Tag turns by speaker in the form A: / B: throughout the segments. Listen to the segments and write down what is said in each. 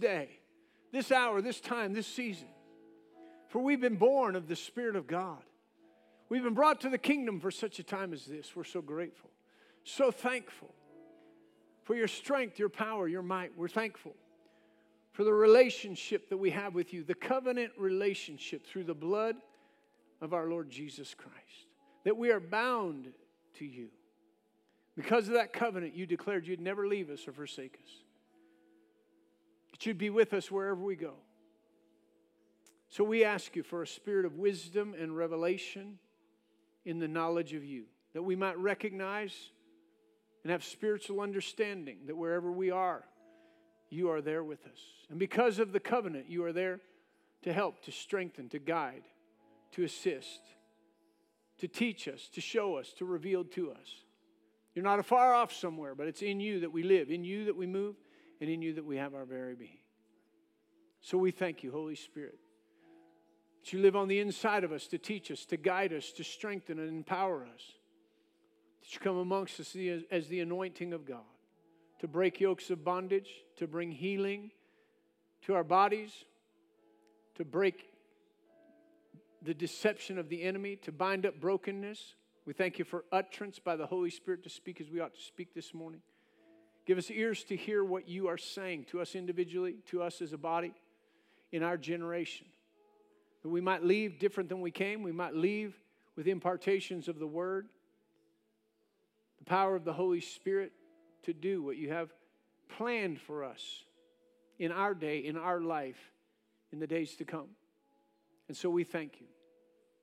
A: day, this hour, this time, this season. For we've been born of the Spirit of God. We've been brought to the kingdom for such a time as this. We're so grateful, so thankful for your strength, your power, your might. We're thankful for the relationship that we have with you, the covenant relationship through the blood of our Lord Jesus Christ, that we are bound to you. Because of that covenant, you declared you'd never leave us or forsake us, that you'd be with us wherever we go. So we ask you for a spirit of wisdom and revelation in the knowledge of you, that we might recognize and have spiritual understanding that wherever we are, you are there with us. And because of the covenant, you are there to help, to strengthen, to guide, to assist, to teach us, to show us, to reveal to us. You're not afar off somewhere, but it's in you that we live, in you that we move, and in you that we have our very being. So we thank you, Holy Spirit, that you live on the inside of us to teach us, to guide us, to strengthen and empower us. That you come amongst us as the anointing of God to break yokes of bondage, to bring healing to our bodies, to break the deception of the enemy, to bind up brokenness. We thank you for utterance by the Holy Spirit to speak as we ought to speak this morning. Give us ears to hear what you are saying to us individually, to us as a body, in our generation. That we might leave different than we came, we might leave with impartations of the word, the power of the Holy Spirit to do what you have planned for us in our day, in our life, in the days to come. And so we thank you.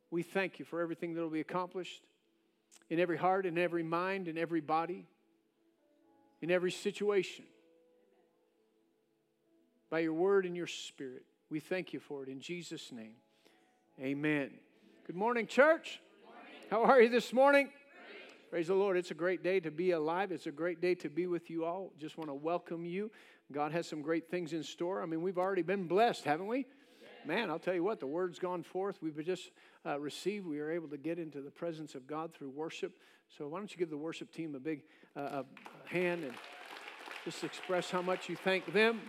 A: We thank you for everything that will be accomplished in every heart, in every mind, in every body, in every situation. By your word and your spirit, we thank you for it in Jesus' name. Amen. Good morning, church. How are you this morning? Praise the Lord. It's a great day to be alive. It's a great day to be with you all. Just want to welcome you. God has some great things in store. I mean, we've already been blessed, haven't we? Man, I'll tell you what, the word's gone forth. We've just uh, received. We are able to get into the presence of God through worship. So, why don't you give the worship team a big uh, a hand and just express how much you thank them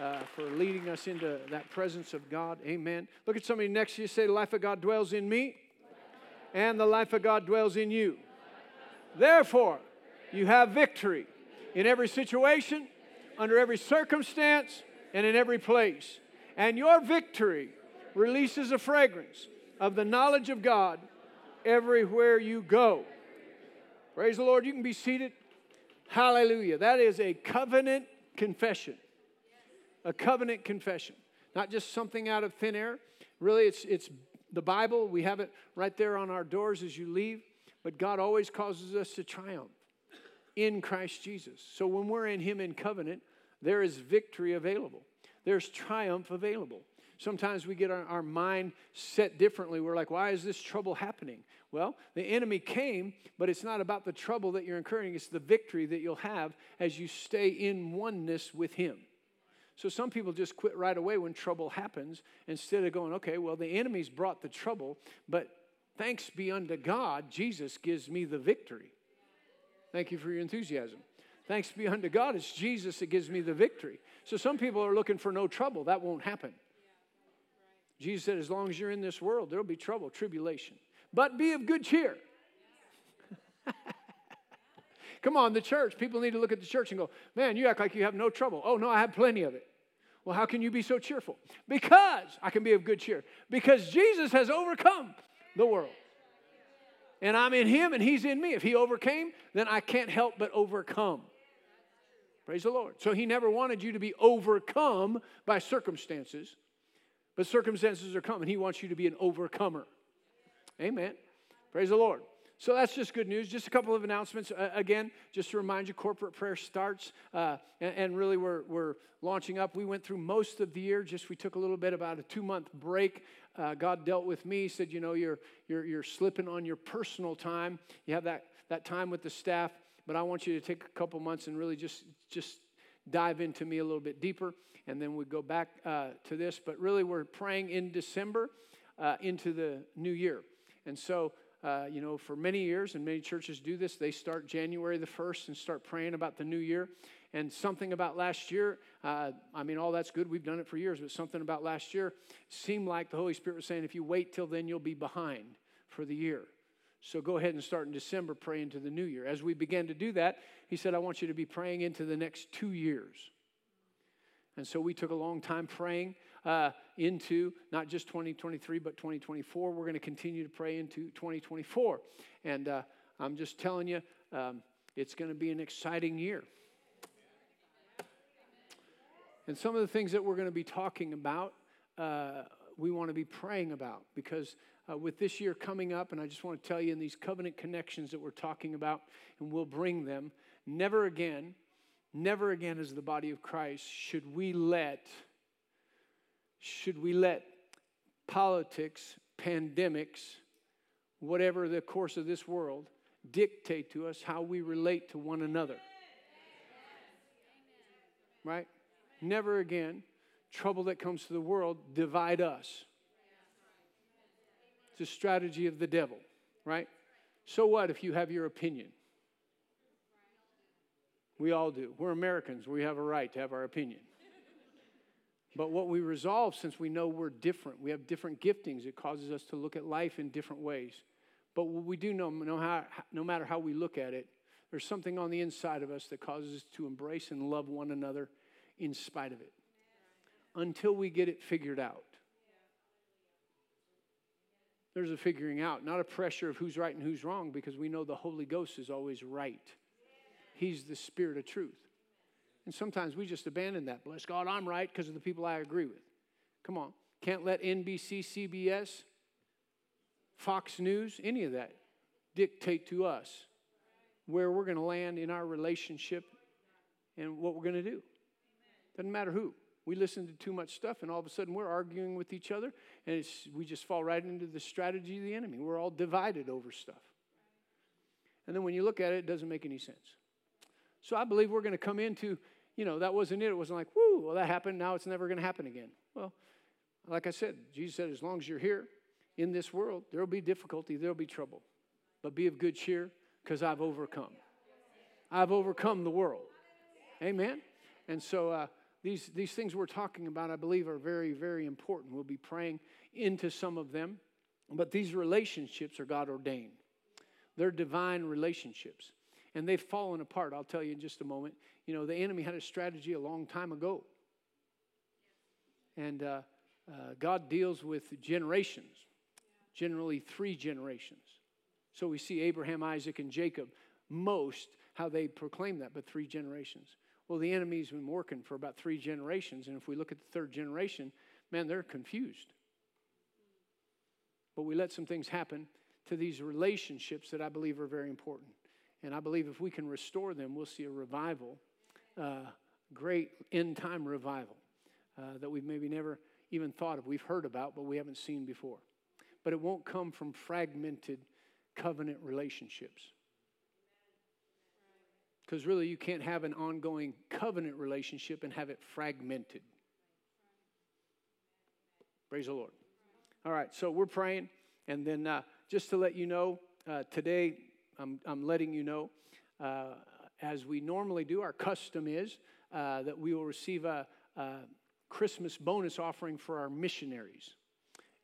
A: uh, for leading us into that presence of God. Amen. Look at somebody next to you. Say, The life of God dwells in me, and the life of God dwells in you. Therefore, you have victory in every situation, under every circumstance, and in every place. And your victory releases a fragrance of the knowledge of God everywhere you go. Praise the Lord. You can be seated. Hallelujah. That is a covenant confession. A covenant confession. Not just something out of thin air. Really, it's, it's the Bible. We have it right there on our doors as you leave. But God always causes us to triumph in Christ Jesus. So when we're in Him in covenant, there is victory available, there's triumph available. Sometimes we get our, our, mind set differently. We're like, why is this trouble happening? Well, the enemy came, but it's not about the trouble that you're incurring, it's the victory that you'll have as you stay in oneness with Him. So some people just quit right away when trouble happens instead of going, okay, well, the enemy's brought the trouble, but Thanks be unto God, Jesus gives me the victory. Thank you for your enthusiasm. Thanks be unto God, it's Jesus that gives me the victory. So some people are looking for no trouble. That won't happen. Jesus said, as long as you're in this world, there'll be trouble, tribulation. But be of good cheer. Come on, the church. People need to look at the church and go, man, you act like you have no trouble. Oh, no, I have plenty of it. Well, how can you be so cheerful? Because I can be of good cheer. Because Jesus has overcome the world. And I'm in him and he's in me. If he overcame, then I can't help but overcome. Praise the Lord. So he never wanted you to be overcome by circumstances, but circumstances are coming. He wants you to be an overcomer. Amen. Praise the Lord. So that's just good news. Just a couple of announcements. Uh, again, just to remind you, corporate prayer starts, uh, and, and, really we're, we're launching up. We went through most of the year, just we took a little bit about a two month break. Uh, God dealt with me, said, you know, you're, you're, you're slipping on your personal time. You have that, that time with the staff, but I want you to take a couple months and really just, just dive into me a little bit deeper, and then we go back uh, to this. But really, we're praying in December uh, into the new year. And so, uh, you know, for many years, and many churches do this, they start January the 1st and start praying about the new year. and something about last year, uh, I mean, all that's good. We've done it for years, but something about last year seemed like the Holy Spirit was saying, if you wait till then, you'll be behind for the year. So go ahead and start in December, pray into the new year. As we began to do that, he said, I want you to be praying into the next two years. And so we took a long time praying uh, into not just 2023, but 2024. We're going to continue to pray into 2024. And uh, I'm just telling you, um, it's going to be an exciting year. And some of the things that we're going to be talking about, uh, we want to be praying about because uh, with this year coming up, and I just want to tell you in these covenant connections that we're talking about, and we'll bring them, never again, never again as the body of Christ should we let, should we let politics, pandemics, whatever the course of this world, dictate to us how we relate to one another. Right? Never again, trouble that comes to the world, divide us. It's a strategy of the devil, right? So what if you have your opinion? We all do. We're Americans. We have a right to have our opinion. But what we resolve, since we know we're different, we have different giftings, it causes us to look at life in different ways. But what we do know, no, how, no matter how we look at it, there's something on the inside of us that causes us to embrace and love one another in spite of it until we get it figured out. There's a figuring out, not a pressure of who's right and who's wrong, because we know the Holy Ghost is always right. He's the Spirit of truth. And sometimes we just abandon that. Bless God, I'm right because of the people I agree with. Come on. Can't let NBC, CBS, Fox News, any of that dictate to us where we're going to land in our relationship and what we're going to do. Doesn't matter who. We listen to too much stuff, and all of a sudden we're arguing with each other, and we just fall right into the strategy of the enemy. We're all divided over stuff. And then when you look at it, it doesn't make any sense. So I believe we're going to come into, you know, that wasn't it. It wasn't like, whoo, well, that happened. Now it's never going to happen again. Well, like I said, Jesus said, as long as you're here in this world, there will be difficulty, there will be trouble. But be of good cheer because I've overcome. I've overcome the world. Amen. And so, uh, these, these things we're talking about, I believe, are very, very important. We'll be praying into some of them. But these relationships are God ordained, they're divine relationships. And they've fallen apart. I'll tell you in just a moment. You know, the enemy had a strategy a long time ago. And uh, uh, God deals with generations, generally three generations. So we see Abraham, Isaac, and Jacob most how they proclaim that, but three generations. Well, the enemy's been working for about three generations, and if we look at the third generation, man, they're confused. But we let some things happen to these relationships that I believe are very important. And I believe if we can restore them, we'll see a revival, uh, great end time revival uh, that we've maybe never even thought of. We've heard about, but we haven't seen before. But it won't come from fragmented covenant relationships. Because really, you can't have an ongoing covenant relationship and have it fragmented. Praise the Lord. All right, so we're praying. And then uh, just to let you know, uh, today I'm, I'm letting you know, uh, as we normally do, our custom is uh, that we will receive a, a Christmas bonus offering for our missionaries.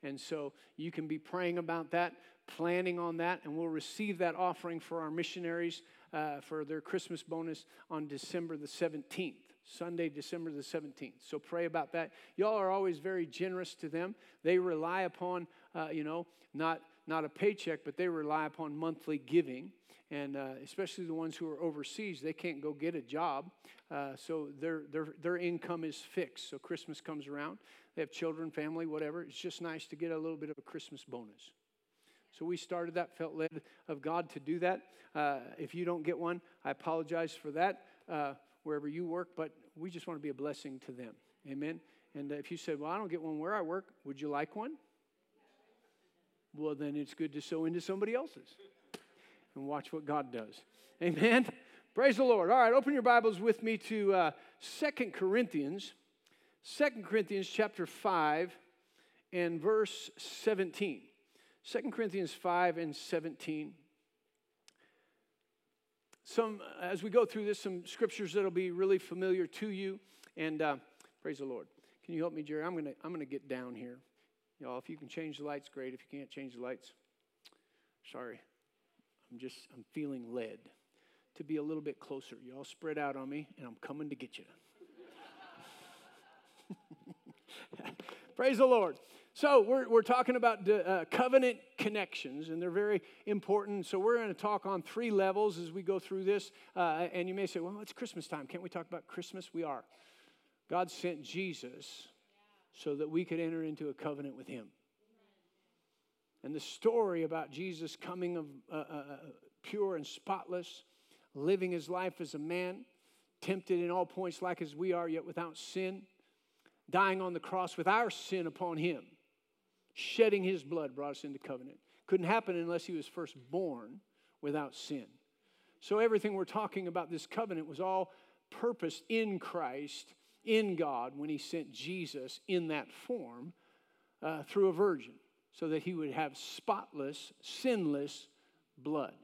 A: And so you can be praying about that, planning on that, and we'll receive that offering for our missionaries uh, for their Christmas bonus on December the 17th. Sunday, December the 17th. So pray about that. Y'all are always very generous to them. They rely upon, uh, you know, not, not a paycheck, but they rely upon monthly giving. And uh, especially the ones who are overseas, they can't go get a job. Uh, so their, their, their income is fixed. So Christmas comes around. They have children, family, whatever. It's just nice to get a little bit of a Christmas bonus. So we started that, felt led of God to do that. Uh, if you don't get one, I apologize for that uh, wherever you work, but we just want to be a blessing to them. Amen. And uh, if you said, Well, I don't get one where I work, would you like one? Well, then it's good to sow into somebody else's and watch what God does. Amen. Praise the Lord. All right, open your Bibles with me to uh, Second Corinthians, Second Corinthians chapter 5 and verse 17. 2 Corinthians 5 and 17. some, as we go through this, some scriptures that'll be really familiar to you. And uh, praise the Lord. Can you help me, Jerry? I'm going to I'm gonna get down here. Y'all, if you can change the lights, great. If you can't change the lights, sorry. I'm just, I'm feeling led to be a little bit closer. Y'all spread out on me, and I'm coming to get you. Praise the Lord. So, we're, we're talking about uh, covenant connections, and they're very important. So, we're going to talk on three levels as we go through this. Uh, and you may say, well, it's Christmas time. Can't we talk about Christmas? We are. God sent Jesus so that we could enter into a covenant with Him. And the story about Jesus coming of uh, uh, uh pure and spotless, living his life as a man, tempted in all points like as we are, yet without sin, dying on the cross with our sin upon him, shedding his blood brought us into covenant. Couldn't happen unless he was first born without sin. So everything we're talking about this covenant was all purposed in Christ, in God, when he sent Jesus in that form uh, through a virgin, so that he would have spotless, sinless blood.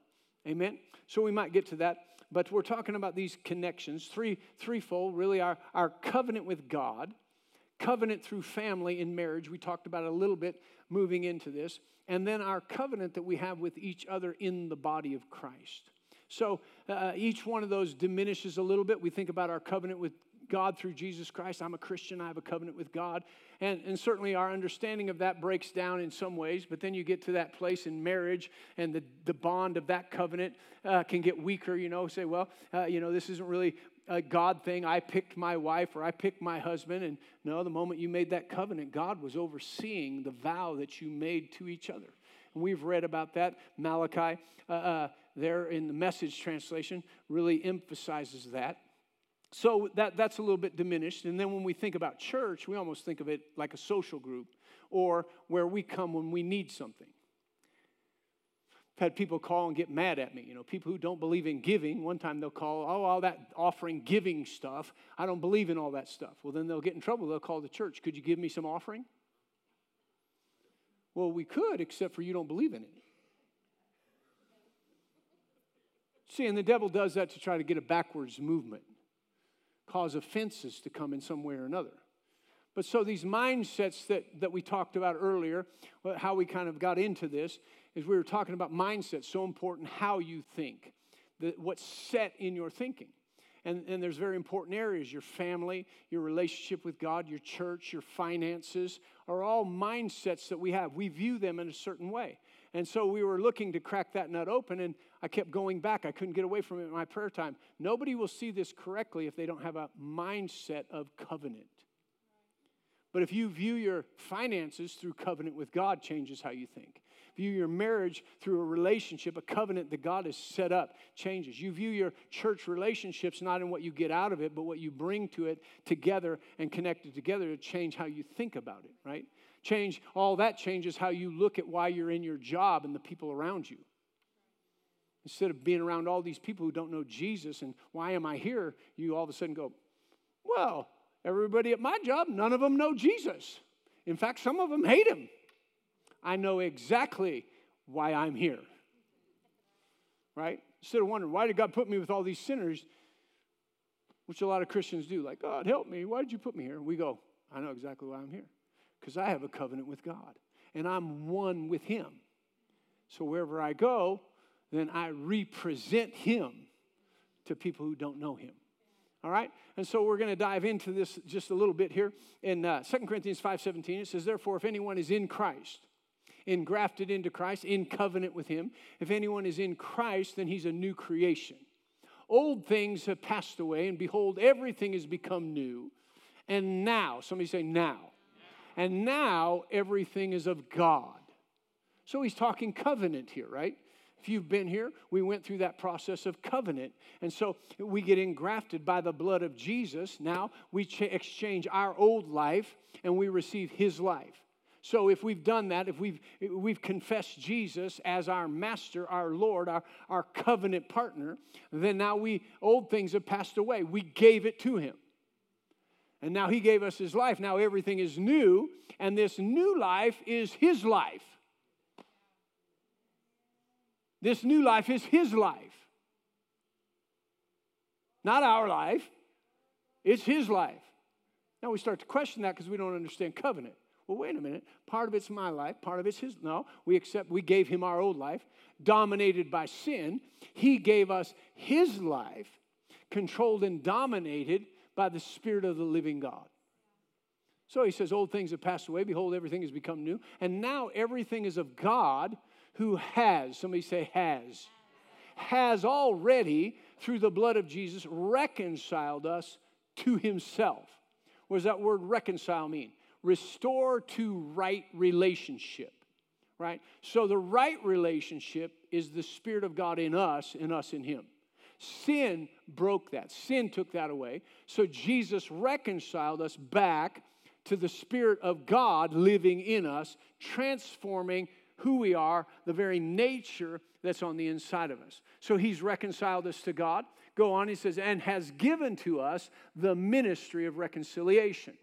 A: Amen? So we might get to that. But we're talking about these connections, three, threefold, really our, our covenant with God, covenant through family in marriage. We talked about a little bit moving into this. And then our covenant that we have with each other in the body of Christ. So uh, each one of those diminishes a little bit. We think about our covenant with God through Jesus Christ. I'm a Christian, I have a covenant with God. And, and certainly our understanding of that breaks down in some ways, but then you get to that place in marriage and the, the bond of that covenant uh, can get weaker. You know, say, well, uh, you know, this isn't really a God thing. I picked my wife or I picked my husband. And no, the moment you made that covenant, God was overseeing the vow that you made to each other. And we've read about that. Malachi, uh, uh there in the message translation, really emphasizes that. So that, that's a little bit diminished. And then when we think about church, we almost think of it like a social group or where we come when we need something. I've had people call and get mad at me. You know, people who don't believe in giving, one time they'll call, oh, all that offering giving stuff. I don't believe in all that stuff. Well, then they'll get in trouble. They'll call the church. Could you give me some offering? Well, we could, except for you don't believe in it. See, and the devil does that to try to get a backwards movement cause offenses to come in some way or another. But so these mindsets that, that we talked about earlier, how we kind of got into this, is we were talking about mindsets, so important how you think, the, what's set in your thinking. And, and there's very important areas your family, your relationship with God, your church, your finances are all mindsets that we have. We view them in a certain way. And so we were looking to crack that nut open, and I kept going back. I couldn't get away from it in my prayer time. Nobody will see this correctly if they don't have a mindset of covenant. But if you view your finances through covenant with God, changes how you think. View your marriage through a relationship, a covenant that God has set up, changes. You view your church relationships not in what you get out of it, but what you bring to it together and connected together to change how you think about it, right? Change, all that changes how you look at why you're in your job and the people around you. Instead of being around all these people who don't know Jesus and why am I here, you all of a sudden go, well, everybody at my job, none of them know Jesus. In fact, some of them hate him. I know exactly why I'm here. Right? Instead of wondering, why did God put me with all these sinners? Which a lot of Christians do, like, God, help me. Why did you put me here? We go, I know exactly why I'm here because I have a covenant with God and I'm one with Him. So wherever I go, then I represent Him to people who don't know Him. All right? And so we're going to dive into this just a little bit here. In uh, 2 Corinthians 5.17, it says, Therefore, if anyone is in Christ, engrafted into Christ, in covenant with Him, if anyone is in Christ, then he's a new creation. Old things have passed away, and behold, everything has become new. And now, somebody say, now and now everything is of God. So he's talking covenant here, right? If you've been here, we went through that process of covenant. And so we get engrafted by the blood of Jesus. Now we ch- exchange our old life and we receive his life. So if we've done that, if we've, we've confessed Jesus as our master, our Lord, our, our covenant partner, then now we, old things have passed away. We gave it to him. And now he gave us his life. Now everything is new, and this new life is his life. This new life is his life. Not our life, it's his life. Now we start to question that because we don't understand covenant. Well, wait a minute. Part of it's my life, part of it's his. No, we accept, we gave him our old life, dominated by sin. He gave us his life, controlled and dominated by the Spirit of the living God. So he says, Old things have passed away. Behold, everything has become new. And now everything is of God who has, somebody say, has, has already, through the blood of Jesus, reconciled us to himself. What does that word reconcile mean? Restore to right relationship, right? So the right relationship is the Spirit of God in us and us in Him. Sin broke that, sin took that away. So Jesus reconciled us back to the Spirit of God living in us, transforming who we are, the very nature that's on the inside of us. So he's reconciled us to God. Go on, he says, and has given to us the ministry of reconciliation.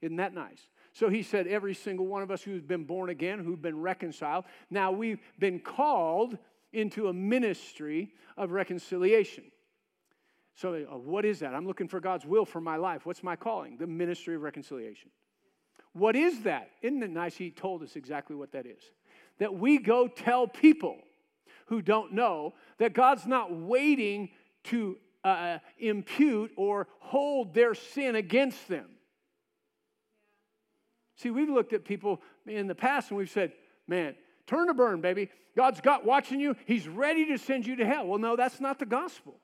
A: Isn't that nice? So he said, every single one of us who's been born again, who've been reconciled, now we've been called into a ministry of reconciliation. So, uh, what is that? I'm looking for God's will for my life. What's my calling? The ministry of reconciliation. What is that? Isn't it nice? He told us exactly what that is. That we go tell people who don't know that God's not waiting to uh, impute or hold their sin against them. See, we've looked at people in the past and we've said, man, turn to burn, baby. God's got watching you. He's ready to send you to hell. Well, no, that's not the gospel.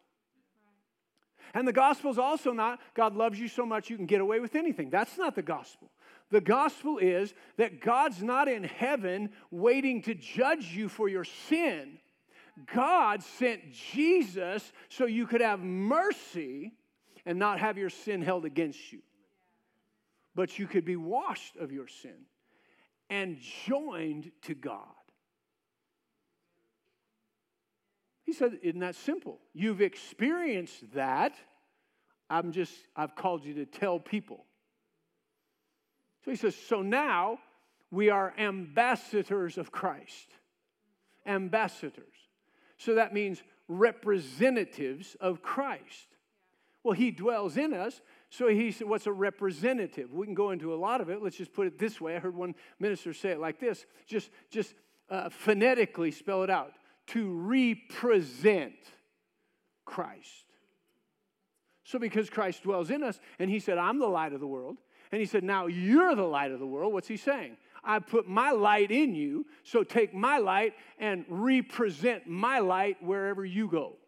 A: And the gospel is also not God loves you so much you can get away with anything. That's not the gospel. The gospel is that God's not in heaven waiting to judge you for your sin. God sent Jesus so you could have mercy and not have your sin held against you but you could be washed of your sin and joined to God. He said, Isn't that simple? You've experienced that. I'm just, I've called you to tell people. So he says, So now we are ambassadors of Christ. Ambassadors. So that means representatives of Christ. Well, he dwells in us, so he said, What's a representative? We can go into a lot of it. Let's just put it this way. I heard one minister say it like this just, just uh, phonetically spell it out to represent Christ. So, because Christ dwells in us, and he said, I'm the light of the world, and he said, Now you're the light of the world, what's he saying? I put my light in you, so take my light and represent my light wherever you go.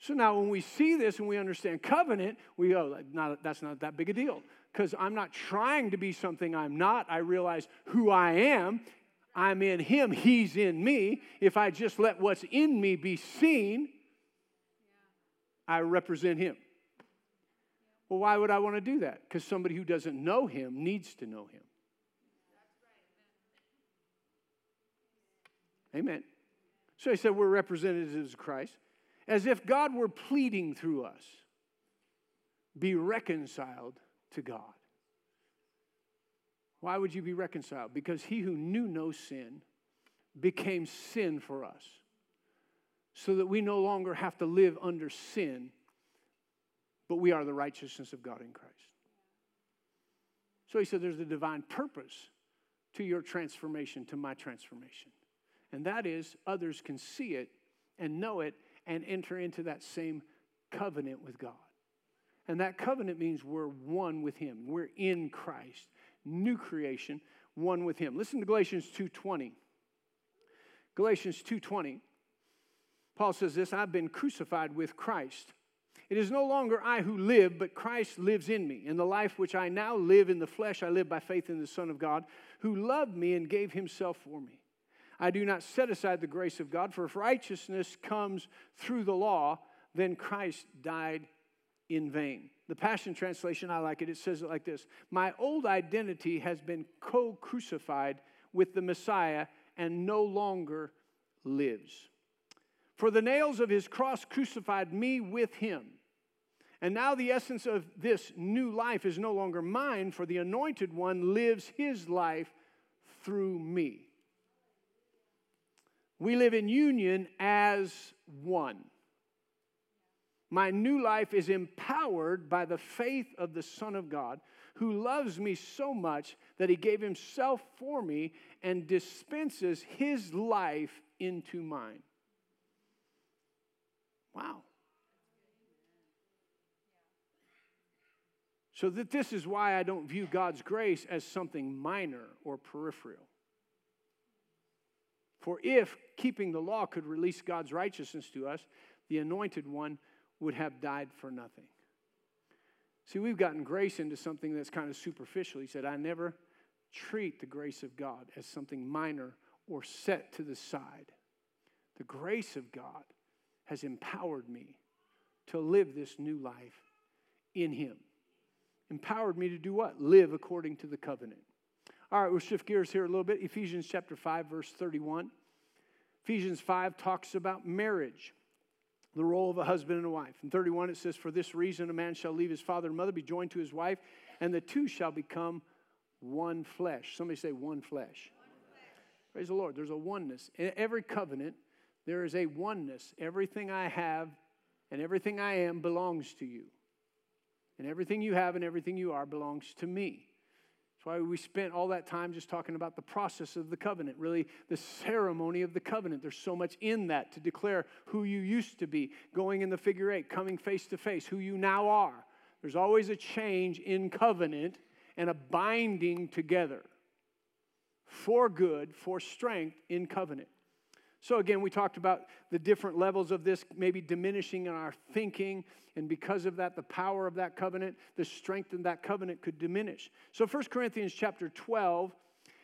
A: So now when we see this and we understand covenant, we go, not, that's not that big a deal. Because I'm not trying to be something I'm not. I realize who I am. I'm in Him, He's in me. If I just let what's in me be seen, I represent Him. Well, why would I want to do that? Because somebody who doesn't know Him needs to know Him. Amen. So he said, We're representatives of Christ as if God were pleading through us be reconciled to God. Why would you be reconciled? Because he who knew no sin became sin for us, so that we no longer have to live under sin, but we are the righteousness of God in Christ. So he said there's a divine purpose to your transformation, to my transformation. And that is others can see it and know it and enter into that same covenant with God. And that covenant means we're one with him. We're in Christ. New creation, one with him. Listen to Galatians 2:20. Galatians 2:20. Paul says this, I've been crucified with Christ. It is no longer I who live, but Christ lives in me. In the life which I now live in the flesh, I live by faith in the Son of God, who loved me and gave himself for me. I do not set aside the grace of God, for if righteousness comes through the law, then Christ died in vain. The Passion Translation, I like it. It says it like this My old identity has been co crucified with the Messiah and no longer lives. For the nails of his cross crucified me with him. And now the essence of this new life is no longer mine, for the anointed one lives his life through me. We live in union as one. My new life is empowered by the faith of the Son of God who loves me so much that he gave himself for me and dispenses his life into mine. Wow. So that this is why I don't view God's grace as something minor or peripheral. For if keeping the law could release God's righteousness to us, the anointed one would have died for nothing. See, we've gotten grace into something that's kind of superficial. He said, I never treat the grace of God as something minor or set to the side. The grace of God has empowered me to live this new life in Him. Empowered me to do what? Live according to the covenant. All right, we'll shift gears here a little bit. Ephesians chapter 5, verse 31. Ephesians 5 talks about marriage the role of a husband and a wife. In 31, it says, For this reason, a man shall leave his father and mother, be joined to his wife, and the two shall become one flesh. Somebody say, one flesh. One flesh. Praise the Lord. There's a oneness. In every covenant, there is a oneness. Everything I have and everything I am belongs to you. And everything you have and everything you are belongs to me. Why we spent all that time just talking about the process of the covenant, really the ceremony of the covenant. There's so much in that to declare who you used to be, going in the figure eight, coming face to face, who you now are. There's always a change in covenant and a binding together for good, for strength in covenant. So, again, we talked about the different levels of this maybe diminishing in our thinking, and because of that, the power of that covenant, the strength in that covenant could diminish. So, 1 Corinthians chapter 12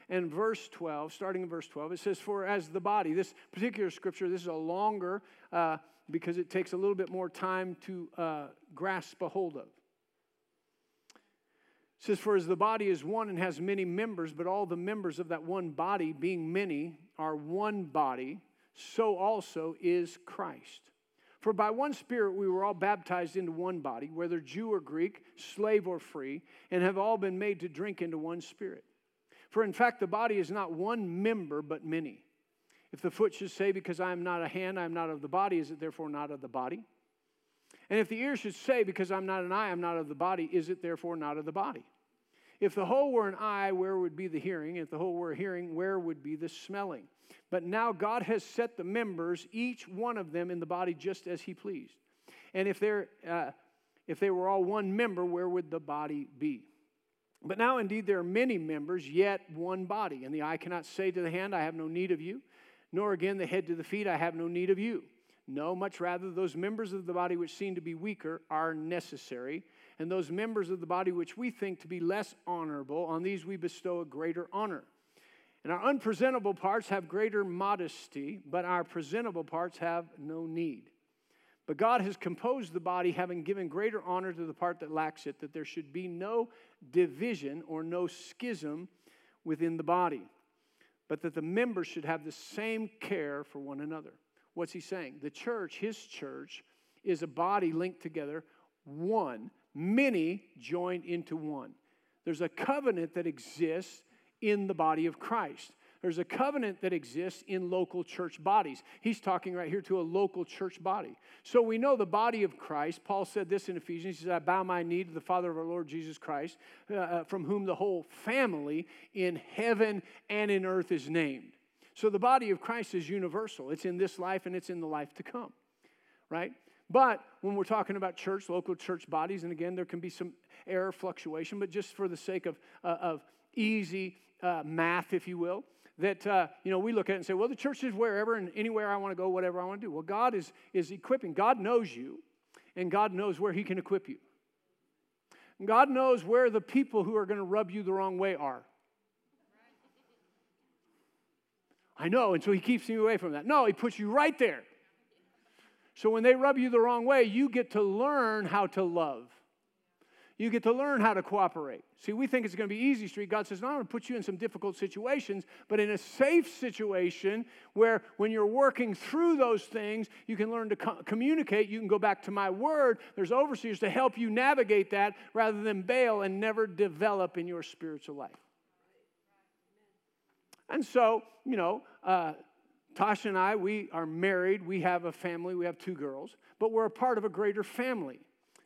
A: and verse 12, starting in verse 12, it says, For as the body, this particular scripture, this is a longer uh, because it takes a little bit more time to uh, grasp a hold of. It says, For as the body is one and has many members, but all the members of that one body, being many, are one body, so also is Christ. For by one Spirit we were all baptized into one body, whether Jew or Greek, slave or free, and have all been made to drink into one Spirit. For in fact, the body is not one member, but many. If the foot should say, Because I am not a hand, I am not of the body, is it therefore not of the body? And if the ear should say, Because I'm not an eye, I'm not of the body, is it therefore not of the body? If the whole were an eye, where would be the hearing? If the whole were a hearing, where would be the smelling? But now God has set the members, each one of them, in the body just as He pleased. And if, they're, uh, if they were all one member, where would the body be? But now indeed there are many members, yet one body. And the eye cannot say to the hand, I have no need of you, nor again the head to the feet, I have no need of you. No, much rather, those members of the body which seem to be weaker are necessary and those members of the body which we think to be less honorable, on these we bestow a greater honor. And our unpresentable parts have greater modesty, but our presentable parts have no need. But God has composed the body, having given greater honor to the part that lacks it, that there should be no division or no schism within the body, but that the members should have the same care for one another. What's he saying? The church, his church, is a body linked together, one, many joined into one. There's a covenant that exists in the body of Christ. There's a covenant that exists in local church bodies. He's talking right here to a local church body. So we know the body of Christ. Paul said this in Ephesians. He said, I bow my knee to the Father of our Lord Jesus Christ, uh, uh from whom the whole family in heaven and in earth is named. So the body of Christ is universal. It's in this life and it's in the life to come, right? But when we're talking about church, local church bodies, and again, there can be some error fluctuation, but just for the sake of, uh, of easy uh, math, if you will, that uh, you know we look at and say, well, the church is wherever and anywhere I want to go, whatever I want to do. Well, God is is equipping. God knows you, and God knows where He can equip you. God knows where the people who are going to rub you the wrong way are. I know, and so He keeps me away from that. No, He puts you right there. So when they rub you the wrong way, you get to learn how to love. You get to learn how to cooperate. See, we think it's going to be easy street. God says, No, I'm going to put you in some difficult situations, but in a safe situation where when you're working through those things, you can learn to co- communicate. You can go back to my word. There's overseers to help you navigate that rather than bail and never develop in your spiritual life. And so, you know, uh, Tasha and I, we are married. We have a family. We have two girls. But we're a part of a greater family,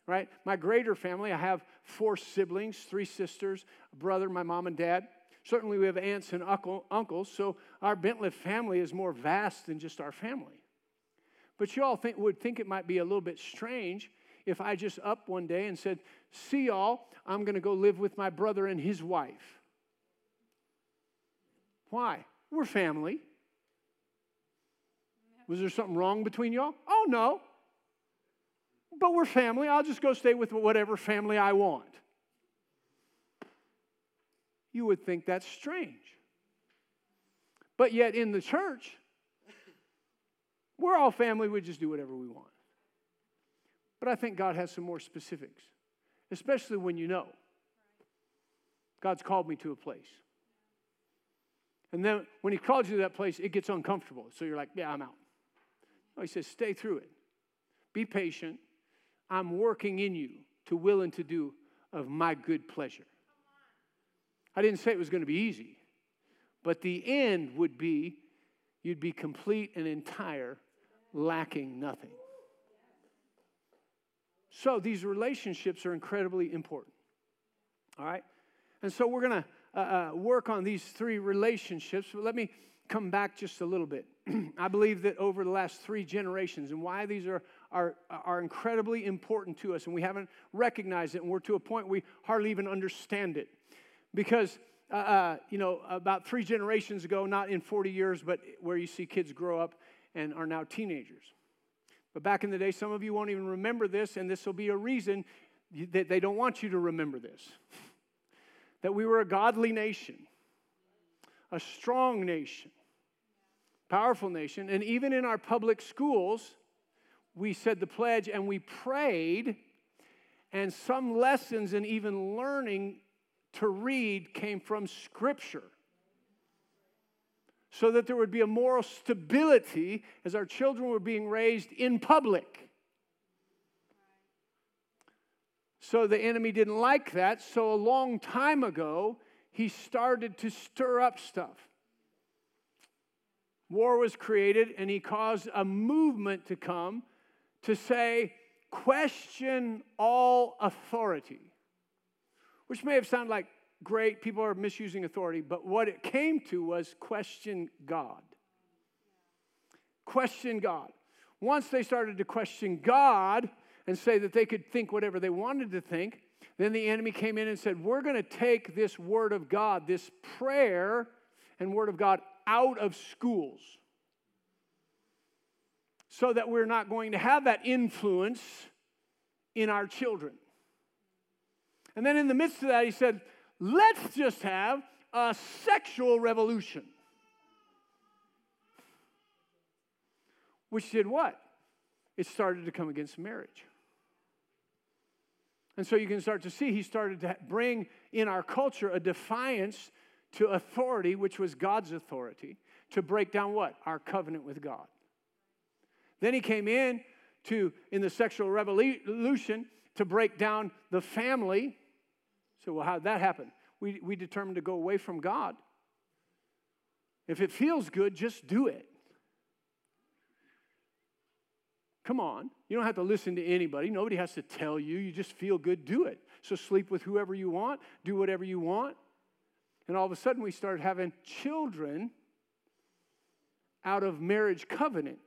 A: right? My greater family, I have four siblings, three sisters, a brother, my mom and dad. Certainly, we have aunts and uncle, uncles, so our Bintliff family is more vast than just our family. But you all think, would think it might be a little bit strange if I just up one day and said, See y'all, I'm going to go live with my brother and his wife. Why? We're family. Was there something wrong between y'all? Oh, no. But we're family. I'll just go stay with whatever family I want. You would think that's strange. But yet in the church, we're all family. We just do whatever we want. But I think God has some more specifics, especially when you know God's called me to a place. And then when He calls you to that place, it gets uncomfortable. So you're like, yeah, I'm out. No, He says, stay through it. Be patient. I'm working in you to will and to do of my good pleasure. I didn't say it was going to be easy, but the end would be you'd be complete and entire, lacking nothing. So these relationships are incredibly important. All right? And so we're going to uh, uh, work on these three relationships. But let me come back just a little bit. I believe that over the last three generations, and why these are, are, are incredibly important to us, and we haven't recognized it, and we're to a point we hardly even understand it. Because, uh, uh, you know, about three generations ago, not in 40 years, but where you see kids grow up and are now teenagers. But back in the day, some of you won't even remember this, and this will be a reason that they don't want you to remember this. that we were a godly nation, a strong nation, powerful nation, and even in our public schools, we said the pledge and we prayed, and some lessons and even learning to read came from Scripture so that there would be a moral stability as our children were being raised in public. So the enemy didn't like that. So a long time ago, he started to stir up stuff. War was created, and he caused a movement to come to say, question all authority, which may have sounded like great, people are misusing authority, but what it came to was question God. Question God. Once they started to question God and say that they could think whatever they wanted to think, then the enemy came in and said, We're going to take this word of God, this prayer and word of God, out of schools so that we're not going to have that influence in our children. And then in the midst of that, he said, let's just have a sexual revolution. Which did what? It started to come against marriage. And so you can start to see he started to bring in our culture a defiance to authority, which was God's authority, to break down what? Our covenant with God. Then he came in to, in the sexual revolution, to break down the family so, well, how did that happen? We, we determined to go away from God. If it feels good, just do it. Come on. You don't have to listen to anybody. Nobody has to tell you. You just feel good, do it. So sleep with whoever you want, do whatever you want. And all of a sudden, we started having children out of marriage covenant.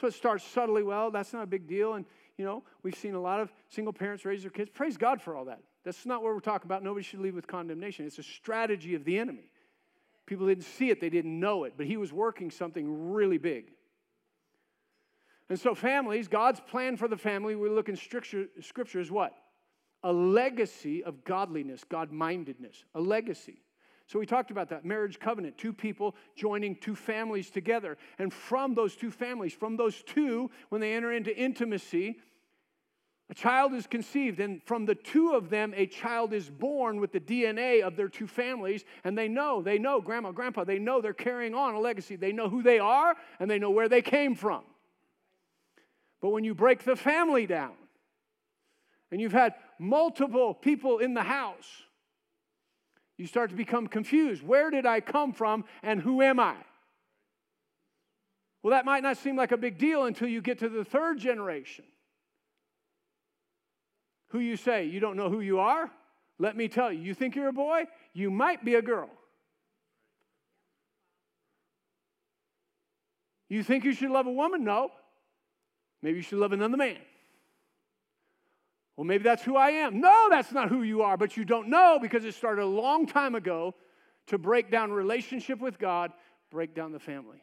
A: So it starts subtly, well, that's not a big deal. And you know, we've seen a lot of single parents raise their kids. Praise God for all that. That's not what we're talking about. Nobody should leave with condemnation. It's a strategy of the enemy. People didn't see it, they didn't know it, but he was working something really big. And so, families, God's plan for the family, we look in scripture, scripture is what? A legacy of godliness, God mindedness, a legacy. So we talked about that marriage covenant, two people joining two families together. And from those two families, from those two, when they enter into intimacy, a child is conceived, and from the two of them, a child is born with the DNA of their two families, and they know, they know, grandma, grandpa, they know they're carrying on a legacy. They know who they are, and they know where they came from. But when you break the family down, and you've had multiple people in the house, you start to become confused. Where did I come from and who am I? Well, that might not seem like a big deal until you get to the third generation. Who you say, you don't know who you are? Let me tell you, you think you're a boy? You might be a girl. You think you should love a woman? No. Maybe you should love another man. Well, maybe that's who I am. No, that's not who you are, but you don't know because it started a long time ago to break down relationship with God, break down the family.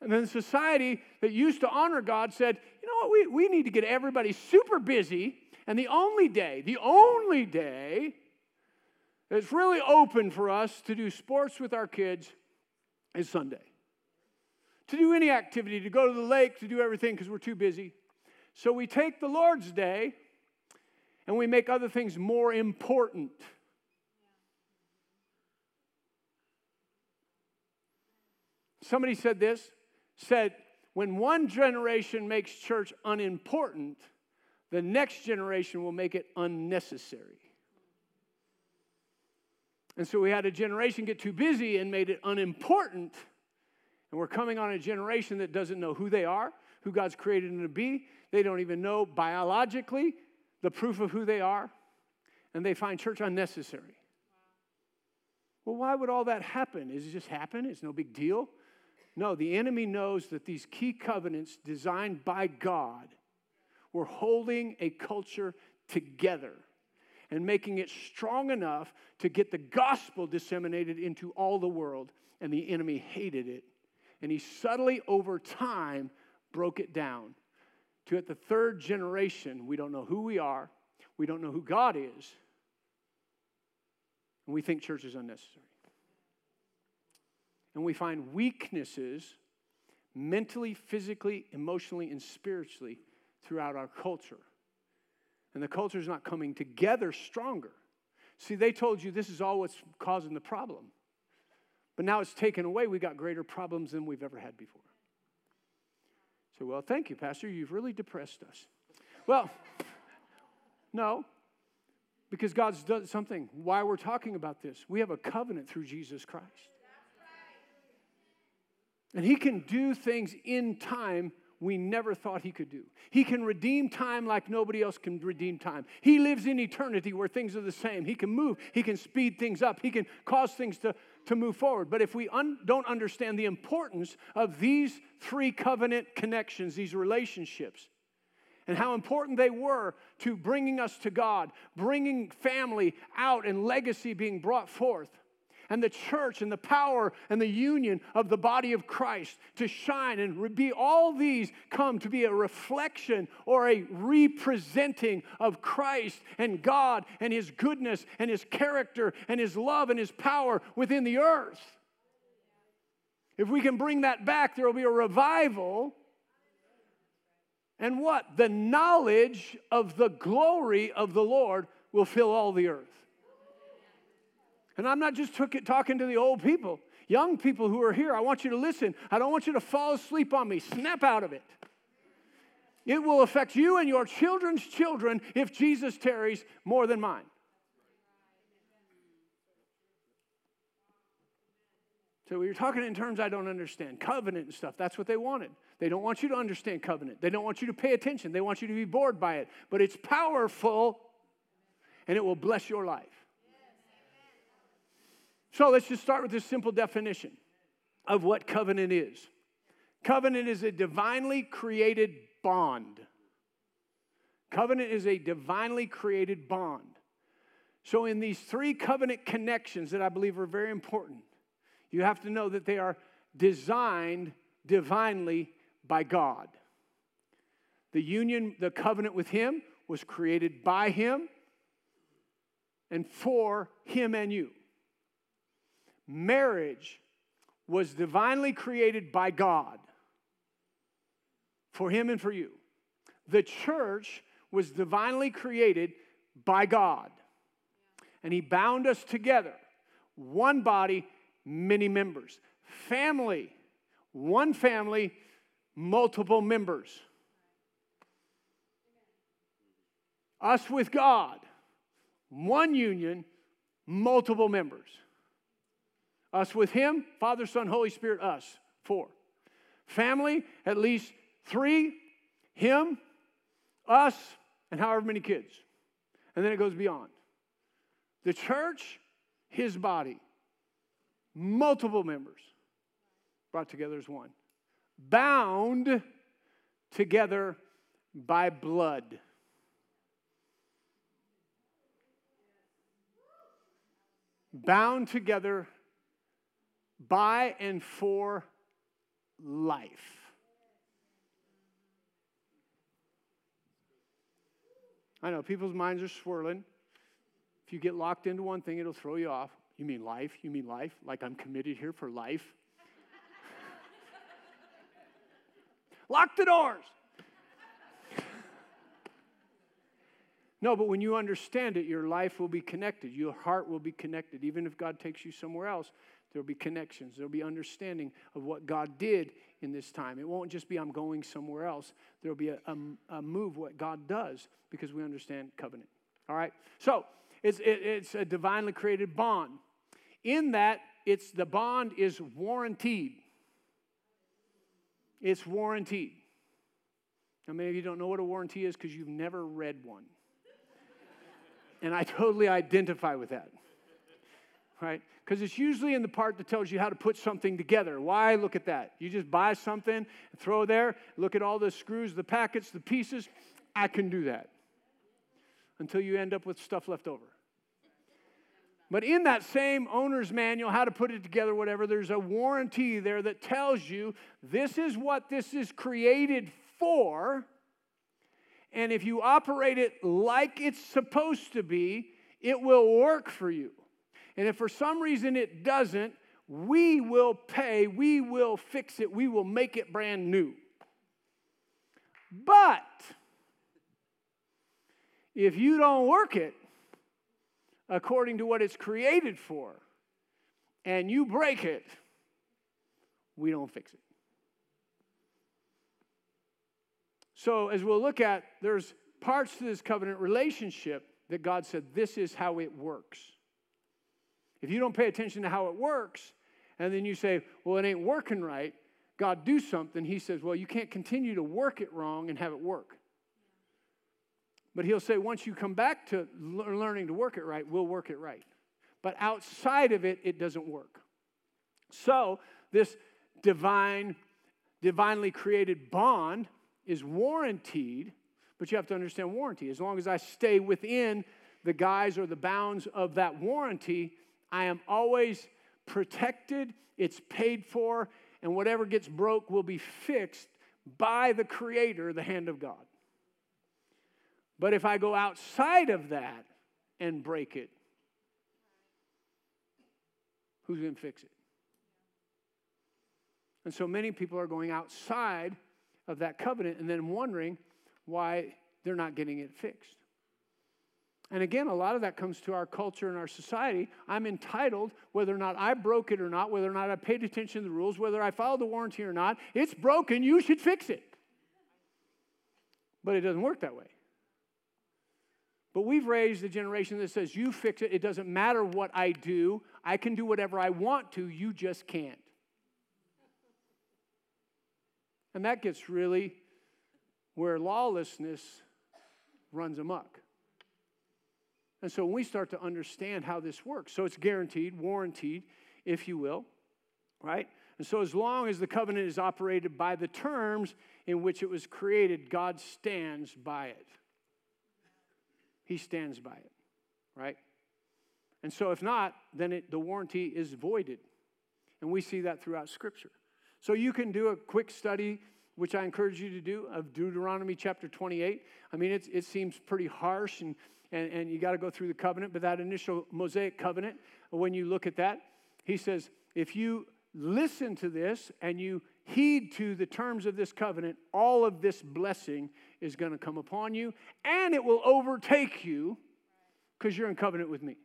A: And then society that used to honor God said, you know what, we, we need to get everybody super busy. And the only day, the only day that's really open for us to do sports with our kids is Sunday. To do any activity, to go to the lake, to do everything because we're too busy. So we take the Lord's Day and we make other things more important. Somebody said this said, when one generation makes church unimportant, the next generation will make it unnecessary. And so we had a generation get too busy and made it unimportant. And we're coming on a generation that doesn't know who they are, who God's created them to be. They don't even know biologically the proof of who they are, and they find church unnecessary. Well, why would all that happen? Is it just happen? It's no big deal. No, the enemy knows that these key covenants designed by God were holding a culture together and making it strong enough to get the gospel disseminated into all the world. And the enemy hated it. And he subtly, over time, broke it down to at the third generation, we don't know who we are, we don't know who God is, and we think church is unnecessary. And we find weaknesses mentally, physically, emotionally, and spiritually throughout our culture. And the culture is not coming together stronger. See, they told you this is all what's causing the problem. But now it's taken away. We got greater problems than we've ever had before. So, well, thank you, Pastor. You've really depressed us. Well, no, because God's done something. Why we're talking about this? We have a covenant through Jesus Christ. And He can do things in time we never thought he could do. He can redeem time like nobody else can redeem time. He lives in eternity where things are the same. He can move, he can speed things up, he can cause things to, to move forward. But if we un- don't understand the importance of these three covenant connections, these relationships, and how important they were to bringing us to God, bringing family out, and legacy being brought forth, and the church and the power and the union of the body of Christ to shine and be all these come to be a reflection or a representing of Christ and God and His goodness and His character and His love and His power within the earth. If we can bring that back, there will be a revival. And what? The knowledge of the glory of the Lord will fill all the earth. And I'm not just talking to the old people, young people who are here. I want you to listen. I don't want you to fall asleep on me. Snap out of it. It will affect you and your children's children if Jesus tarries more than mine. So we're talking in terms I don't understand. Covenant and stuff, that's what they wanted. They don't want you to understand covenant. They don't want you to pay attention. They want you to be bored by it. But it's powerful and it will bless your life. So let's just start with this simple definition of what covenant is. Covenant is a divinely created bond. Covenant is a divinely created bond. So, in these three covenant connections that I believe are very important, you have to know that they are designed divinely by God. The union, the covenant with Him, was created by Him and for Him and you. Marriage was divinely created by God for him and for you. The church was divinely created by God. And he bound us together. One body, many members. Family, one family, multiple members. Us with God, one union, multiple members. Us with Him, Father, Son, Holy Spirit, us. Four. Family, at least three him, us, and however many kids. And then it goes beyond. The church, his body, multiple members brought together as one, bound together by blood. Bound together by and for life. I know people's minds are swirling. If you get locked into one thing, it'll throw you off. You mean life? You mean life? Like I'm committed here for life? Lock the doors. no, but when you understand it, your life will be connected. Your heart will be connected. Even if God takes you somewhere else, there'll be connections. There'll be understanding of what God did in this time. It won't just be I'm going somewhere else. There'll be a, a, a move what God does because we understand covenant. All right? So it's, it, it's a divinely created bond. In that, it's the bond is warranted. It's warranted. Now, many of you don't know what a warranty is because you've never read one. and I totally identify with that. Right? Because it's usually in the part that tells you how to put something together. Why? Look at that. You just buy something, throw there, look at all the screws, the packets, the pieces. I can do that until you end up with stuff left over. But in that same owner's manual, how to put it together, whatever, there's a warranty there that tells you this is what this is created for. And if you operate it like it's supposed to be, it will work for you. And if for some reason it doesn't, we will pay, we will fix it, we will make it brand new. But if you don't work it, according to what it's created for, and you break it, we don't fix it. So, as we'll look at, there's parts to this covenant relationship that God said, this is how it works. If you don't pay attention to how it works, and then you say, well, it ain't working right, God do something, He says, well, you can't continue to work it wrong and have it work. But he'll say, once you come back to learning to work it right, we'll work it right. But outside of it, it doesn't work. So, this divine, divinely created bond is warranted, but you have to understand warranty. As long as I stay within the guise or the bounds of that warranty, I am always protected, it's paid for, and whatever gets broke will be fixed by the Creator, the hand of God. But if I go outside of that and break it, who's going to fix it? And so many people are going outside of that covenant and then wondering why they're not getting it fixed. And again, a lot of that comes to our culture and our society. I'm entitled, whether or not I broke it or not, whether or not I paid attention to the rules, whether I followed the warranty or not. It's broken, you should fix it. But it doesn't work that way. But we've raised a generation that says, you fix it. It doesn't matter what I do. I can do whatever I want to. You just can't. And that gets really where lawlessness runs amok. And so when we start to understand how this works, so it's guaranteed, warranted, if you will, right? And so as long as the covenant is operated by the terms in which it was created, God stands by it he stands by it, right? And so if not, then it, the warranty is voided. And we see that throughout Scripture. So you can do a quick study, which I encourage you to do, of Deuteronomy chapter 28. I mean, it seems pretty harsh and, and, and you got to go through the covenant, but that initial Mosaic covenant, when you look at that, he says, if you listen to this and you heed to the terms of this covenant, all of this blessing is going to come upon you and it will overtake you because you're in covenant with me.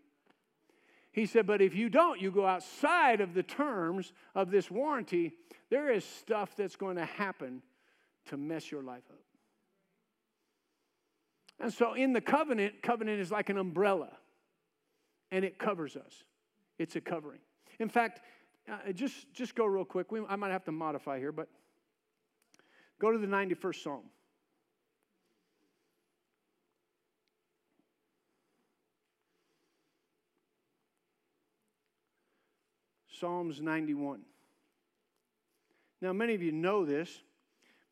A: He said, but if you don't, you go outside of the terms of this warranty, there is stuff that's going to happen to mess your life up. And so in the covenant, covenant is like an umbrella and it covers us. It's a covering. In fact, uh, just, just go real quick. We, I might have to modify here, but Go to the 91st Psalm. Psalms 91. Now, many of you know this,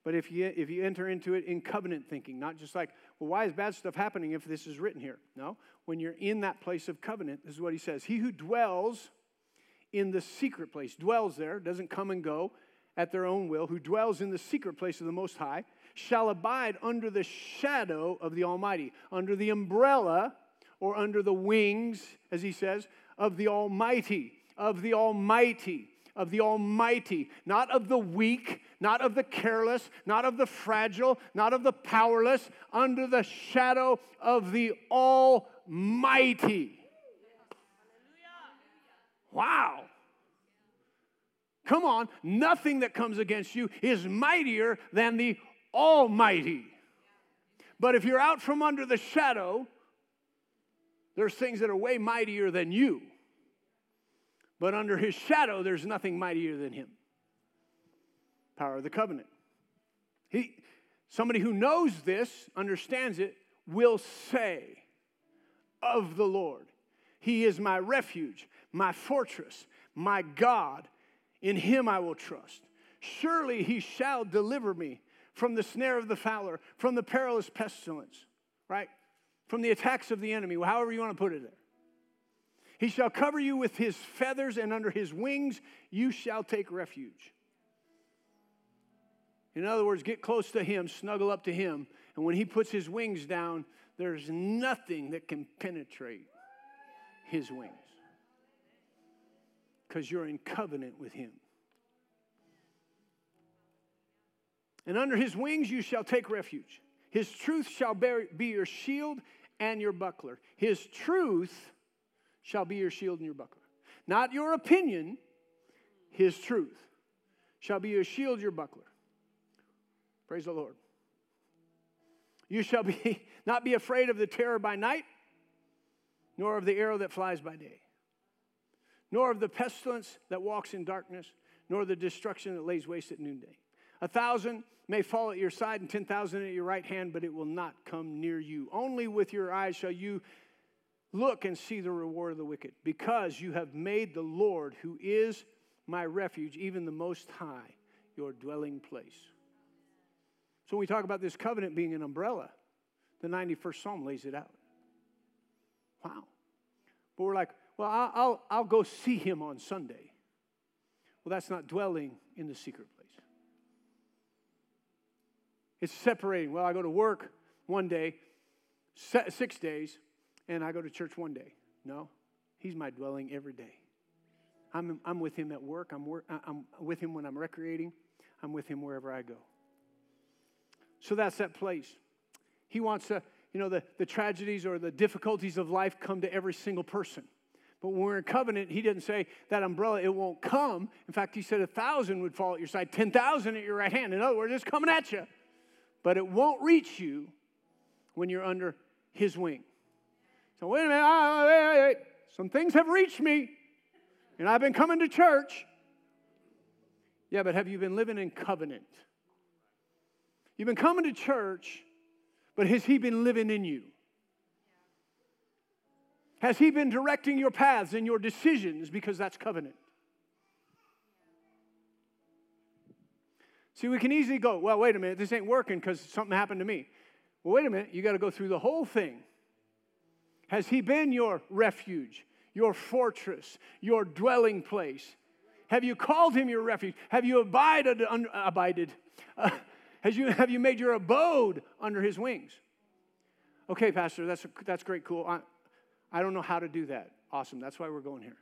A: but if you, if you enter into it in covenant thinking, not just like, well, why is bad stuff happening if this is written here? No, when you're in that place of covenant, this is what he says He who dwells in the secret place, dwells there, doesn't come and go at their own will, who dwells in the secret place of the Most High, shall abide under the shadow of the Almighty, under the umbrella or under the wings, as he says, of the Almighty of the Almighty, of the Almighty, not of the weak, not of the careless, not of the fragile, not of the powerless, under the shadow of the Almighty. Wow. Come on, nothing that comes against you is mightier than the Almighty. But if you're out from under the shadow, there's things that are way mightier than you. But under his shadow, there's nothing mightier than him. Power of the covenant. He, somebody who knows this, understands it, will say of the Lord, He is my refuge, my fortress, my God. In him I will trust. Surely he shall deliver me from the snare of the fowler, from the perilous pestilence, right? From the attacks of the enemy, however you want to put it there. He shall cover you with his feathers, and under his wings you shall take refuge. In other words, get close to him, snuggle up to him, and when he puts his wings down, there's nothing that can penetrate his wings because you're in covenant with him. And under his wings you shall take refuge. His truth shall be your shield and your buckler. His truth shall be your shield and your buckler. Not your opinion, his truth shall be your shield, your buckler. Praise the Lord. You shall be not be afraid of the terror by night, nor of the arrow that flies by day, nor of the pestilence that walks in darkness, nor the destruction that lays waste at noonday. A thousand may fall at your side and ten thousand at your right hand, but it will not come near you. Only with your eyes shall you Look and see the reward of the wicked, because you have made the Lord, who is my refuge, even the Most High, your dwelling place. So when we talk about this covenant being an umbrella, the 91st Psalm lays it out. Wow. But we're like, well, I'll, I'll, I'll go see him on Sunday. Well, that's not dwelling in the secret place. It's separating. Well, I go to work one day, six days, and I go to church one day. No, He's my dwelling every day. I'm, I'm with Him at work, I'm, work, I'm with Him when I'm recreating, I'm with Him wherever I go. So that's that place. He wants to, you know, the, the tragedies or the difficulties of life come to every single person. But when we're in covenant, he didn't say that umbrella, it won't come. In fact, he said a thousand would fall at your side, 10,000 at your right hand. In other words, it's coming at you. But it won't reach you when you're under his wing. So, wait a minute, ah, wait, wait, wait. some things have reached me, and I've been coming to church. Yeah, but have you been living in covenant? You've been coming to church, but has He been living in you? Has He been directing your paths and your decisions because that's covenant? See, we can easily go, well, wait a minute, this ain't working because something happened to me. Well, wait a minute, you got to go through the whole thing. Has He been your refuge, your fortress, your dwelling place? Have you called Him your refuge? Have you abided? Un, abided? Uh, has you, have you made your abode under His wings? Okay, Pastor, that's, that's great, cool. I, I don't know how to do that. Awesome. That's why we're going here.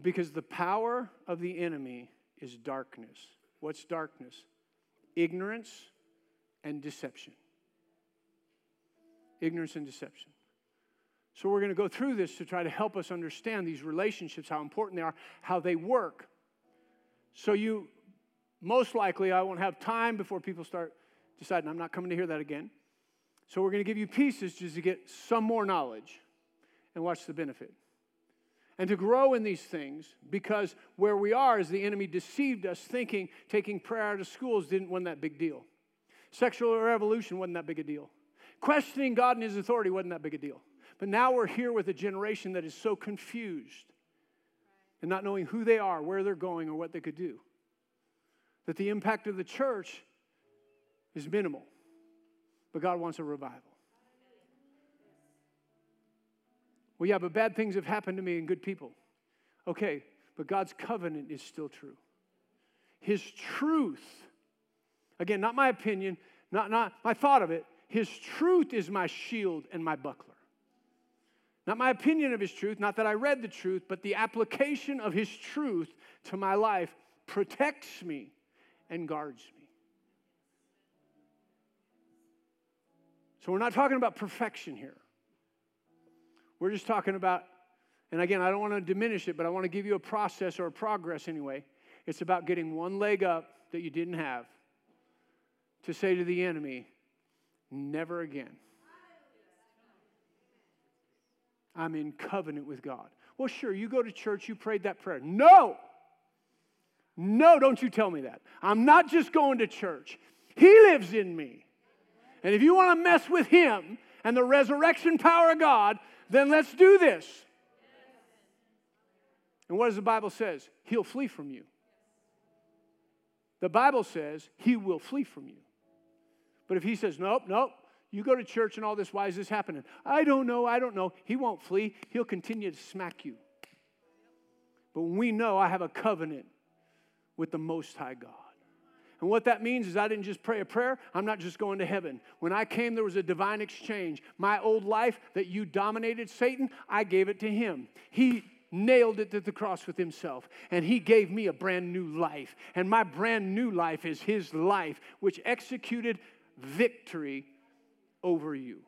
A: Because the power of the enemy is darkness. What's darkness? Ignorance and deception ignorance and deception. So, we're going to go through this to try to help us understand these relationships, how important they are, how they work. So, you most likely, I won't have time before people start deciding, I'm not coming to hear that again. So, we're going to give you pieces just to get some more knowledge and watch the benefit. and to grow in these things because where we are is the enemy deceived us thinking taking prayer out of schools didn't wasn't that big deal sexual revolution wasn't that big a deal questioning god and his authority wasn't that big a deal but now we're here with a generation that is so confused and not knowing who they are where they're going or what they could do that the impact of the church is minimal but god wants a revival Well, yeah, but bad things have happened to me and good people. Okay, but God's covenant is still true. His truth, again, not my opinion, not, not my thought of it, His truth is my shield and my buckler. Not my opinion of His truth, not that I read the truth, but the application of His truth to my life protects me and guards me. So we're not talking about perfection here. We're just talking about, and again, I don't want to diminish it, but I want to give you a process or a progress anyway. It's about getting one leg up that you didn't have to say to the enemy, never again. I'm in covenant with God. Well, sure, you go to church, you prayed that prayer. No! No, don't you tell me that. I'm not just going to church, He lives in me. And if you want to mess with Him and the resurrection power of God, then let's do this. And what does the Bible says? He'll flee from you. The Bible says he will flee from you. But if he says, nope, nope, you go to church and all this, why is this happening? I don't know, I don't know. He won't flee, he'll continue to smack you. But we know I have a covenant with the Most High God. And what that means is I didn't just pray a prayer, I'm not just going to heaven. When I came, there was a divine exchange. My old life that you dominated, Satan, I gave it to him. He nailed it to the cross with himself, and he gave me a brand new life. And my brand new life is his life, which executed victory over you.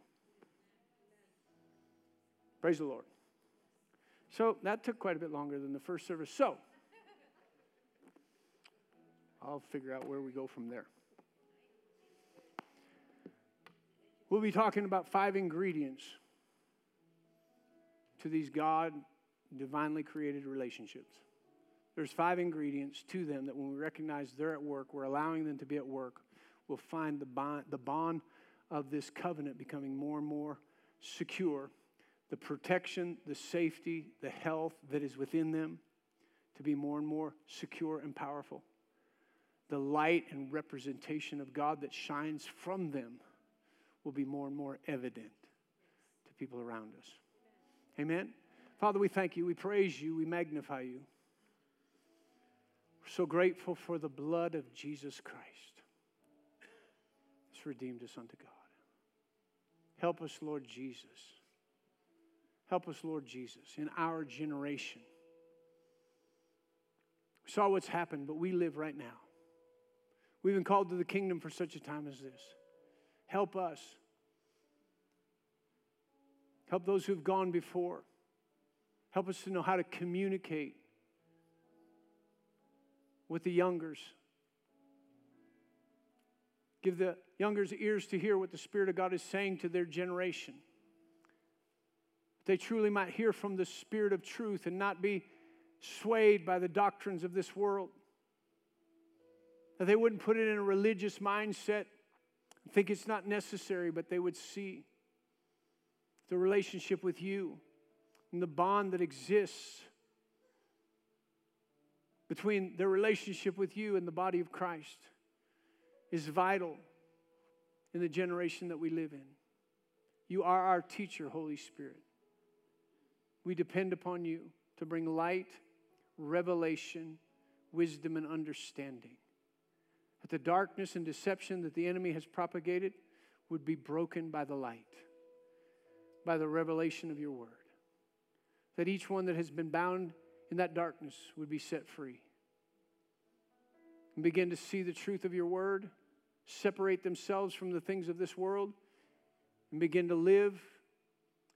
A: Praise the Lord. So that took quite a bit longer than the first service. So, I'll figure out where we go from there. We'll be talking about five ingredients to these God divinely created relationships. There's five ingredients to them that when we recognize they're at work, we're allowing them to be at work, we'll find the bond, the bond of this covenant becoming more and more secure. The protection, the safety, the health that is within them to be more and more secure and powerful the light and representation of God that shines from them will be more and more evident to people around us. Amen. Father, we thank you, we praise you, we magnify you. We're so grateful for the blood of Jesus Christ. Redeemed us unto God. Help us, Lord Jesus. Help us, Lord Jesus, in our generation. We saw what's happened, but we live right now. We've been called to the kingdom for such a time as this. Help us. Help those who've gone before. Help us to know how to communicate with the youngers. Give the youngers ears to hear what the Spirit of God is saying to their generation. They truly might hear from the Spirit of truth and not be swayed by the doctrines of this world that they wouldn't put it in a religious mindset, think it's not necessary, but they would see the relationship with you and the bond that exists between their relationship with you and the body of Christ is vital in the generation that we live in. You are our teacher, Holy Spirit. We depend upon you to bring light, revelation, wisdom, and understanding that the darkness and deception that the enemy has propagated would be broken by the light, by the revelation of your word. That each one that has been bound in that darkness would be set free. And begin to see the truth of your word, separate themselves from the things of this world, and begin to live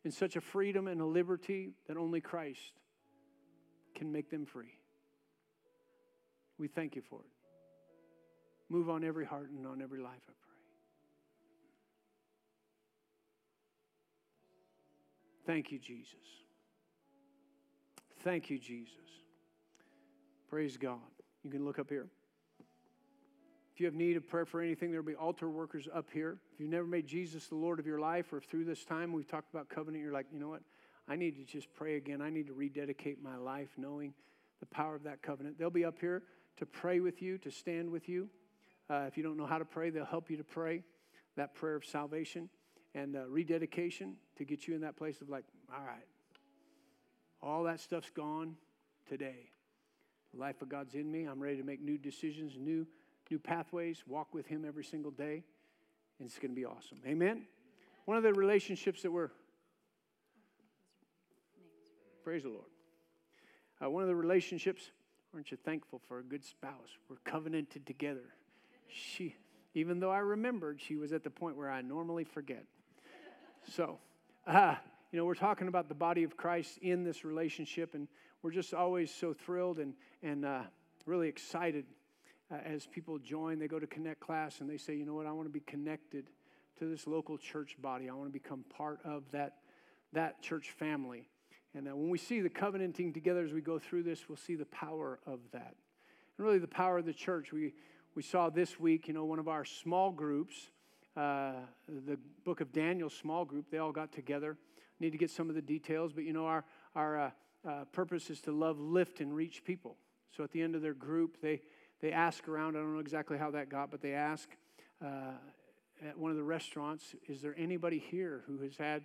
A: in such a freedom and a liberty that only Christ can make them free. We thank you for it. Move on every heart and on every life, I pray. Thank you, Jesus. Thank you, Jesus. Praise God. You can look up here. If you have need of prayer for anything, there'll be altar workers up here. If you've never made Jesus the Lord of your life, or through this time we've talked about covenant, you're like, you know what? I need to just pray again. I need to rededicate my life knowing the power of that covenant. They'll be up here to pray with you, to stand with you. Uh, if you don't know how to pray, they'll help you to pray that prayer of salvation and uh, rededication to get you in that place of like, all right, all that stuff's gone today. The life of God's in me. I'm ready to make new decisions, new new pathways, walk with Him every single day, and it's going to be awesome. Amen? One of the relationships that we're, praise the Lord. Uh, one of the relationships, aren't you thankful for a good spouse? We're covenanted together. She, even though I remembered, she was at the point where I normally forget. So, uh, you know, we're talking about the body of Christ in this relationship, and we're just always so thrilled and, and uh, really excited uh, as people join, they go to Connect class and they say, you know what, I want to be connected to this local church body. I want to become part of that, that church family. And when we see the covenanting together as we go through this, we'll see the power of that. And really, the power of the church. We, we saw this week, you know, one of our small groups, uh, the book of Daniel small group, they all got together. Need to get some of the details, but you know, our, our uh, uh, purpose is to love, lift, and reach people. So at the end of their group, they, they ask around. I don't know exactly how that got, but they ask uh, at one of the restaurants, is there anybody here who has had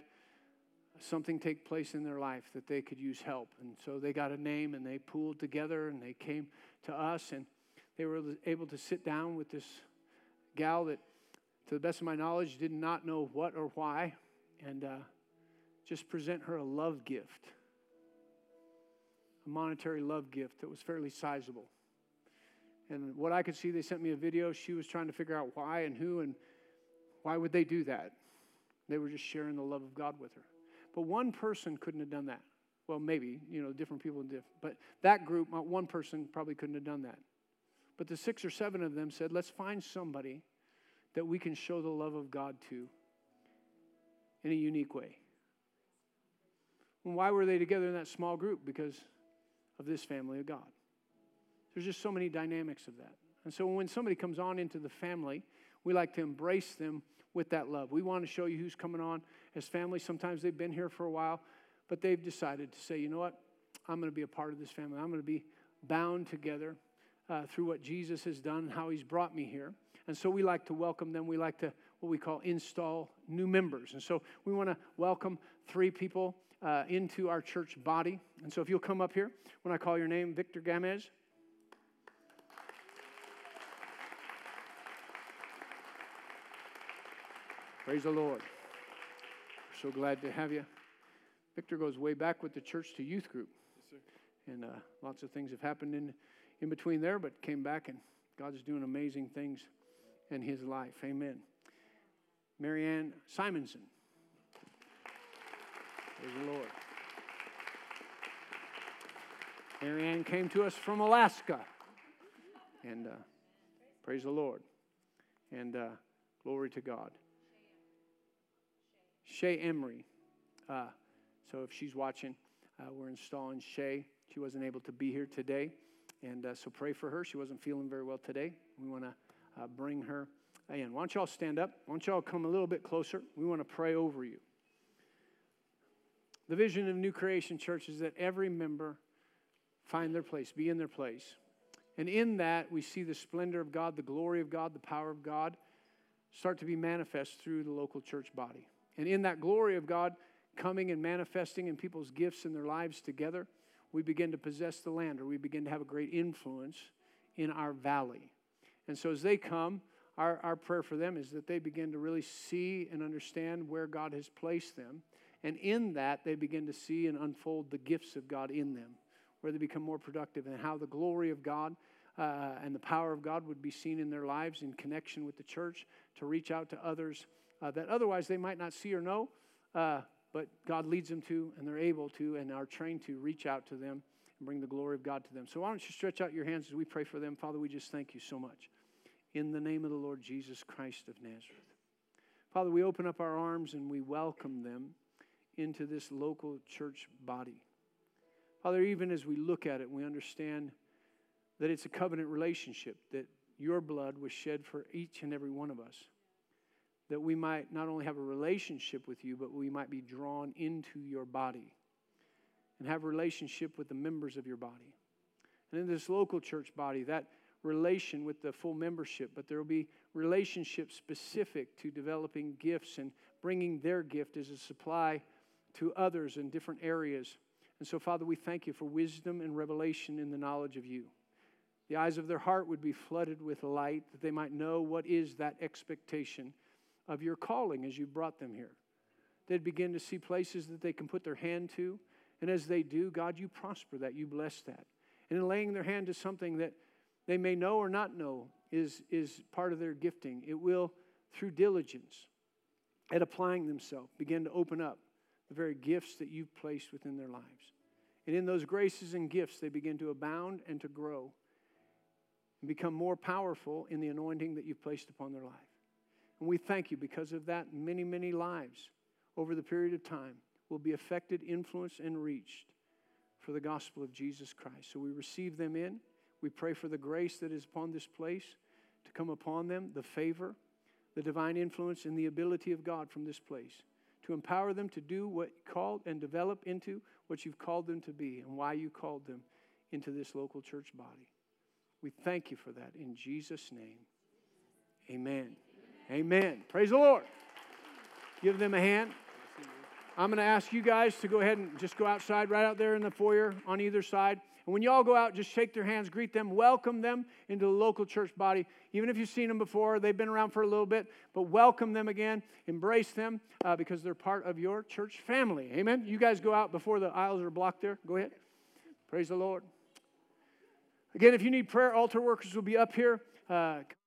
A: something take place in their life that they could use help? And so they got a name and they pooled together and they came to us and they were able to sit down with this gal that, to the best of my knowledge, did not know what or why and uh, just present her a love gift, a monetary love gift that was fairly sizable. And what I could see, they sent me a video. She was trying to figure out why and who and why would they do that. They were just sharing the love of God with her. But one person couldn't have done that. Well, maybe, you know, different people did. But that group, uh, one person probably couldn't have done that. But the six or seven of them said, let's find somebody that we can show the love of God to in a unique way. And why were they together in that small group? Because of this family of God. There's just so many dynamics of that. And so when somebody comes on into the family, we like to embrace them with that love. We want to show you who's coming on as family. Sometimes they've been here for a while, but they've decided to say, you know what? I'm going to be a part of this family. I'm going to be bound together uh, through what Jesus has done, how he's brought me here. And so we like to welcome them. We like to, what we call, install new members. And so we want to welcome three people uh, into our church body. And so if you'll come up here when I call your name, Victor Gamez. Praise the Lord. We're so glad to have you. Victor goes way back with the church to youth group. Yes, and uh, lots of things have happened in, in between there, but came back, and God's doing amazing things in his life. Amen. Marianne Simonson. Praise the Lord. Marianne came to us from Alaska. And uh, praise the Lord. And uh, glory to God. Shay Emery. Uh, so if she's watching, uh, we're installing Shay. She wasn't able to be here today. And uh, so pray for her. She wasn't feeling very well today. We want to uh, bring her in. Why don't y'all stand up? Why don't y'all come a little bit closer? We want to pray over you. The vision of New Creation Church is that every member find their place, be in their place. And in that, we see the splendor of God, the glory of God, the power of God start to be manifest through the local church body. And in that glory of God coming and manifesting in people's gifts and their lives together, we begin to possess the land or we begin to have a great influence in our valley. And so as they come, our, our prayer for them is that they begin to really see and understand where God has placed them. And in that, they begin to see and unfold the gifts of God in them, where they become more productive and how the glory of God uh, and the power of God would be seen in their lives in connection with the church to reach out to others uh, that otherwise they might not see or know, uh, but God leads them to, and they're able to, and are trained to reach out to them and bring the glory of God to them. So why don't you stretch out your hands as we pray for them? Father, we just thank you so much. In the name of the Lord Jesus Christ of Nazareth. Father, we open up our arms and we welcome them into this local church body. Father, even as we look at it, we understand that it's a covenant relationship, that your blood was shed for each and every one of us. That we might not only have a relationship with you, but we might be drawn into your body and have relationship with the members of your body. And in this local church body, that relation with the full membership, but there will be relationships specific to developing gifts and bringing their gift as a supply to others in different areas. And so, Father, we thank you for wisdom and revelation in the knowledge of you. The eyes of their heart would be flooded with light that they might know what is that expectation of your calling as you brought them here. They'd begin to see places that they can put their hand to. And as they do, God, you prosper that, you bless that. And in laying their hand to something that they may know or not know is, is part of their gifting, it will, through diligence and applying themselves, begin to open up the very gifts that you've placed within their lives. And in those graces and gifts, they begin to abound and to grow and become more powerful in the anointing that you've placed upon their life. And we thank you because of that, many, many lives over the period of time will be affected, influenced, and reached for the gospel of Jesus Christ. So we receive them in. We pray for the grace that is upon this place to come upon them, the favor, the divine influence, and the ability of God from this place to empower them to do what you called and develop into what you've called them to be and why you called them into this local church body. We thank you for that in Jesus' name. Amen. Amen. Praise the Lord. Give them a hand. I'm going to ask you guys to go ahead and just go outside right out there in the foyer on either side. And when y'all go out, just shake their hands, greet them, welcome them into the local church body. Even if you've seen them before, they've been around for a little bit, but welcome them again, embrace them uh, because they're part of your church family. Amen. You guys go out before the aisles are blocked there. Go ahead. Praise the Lord. Again, if you need prayer, altar workers will be up here. Uh,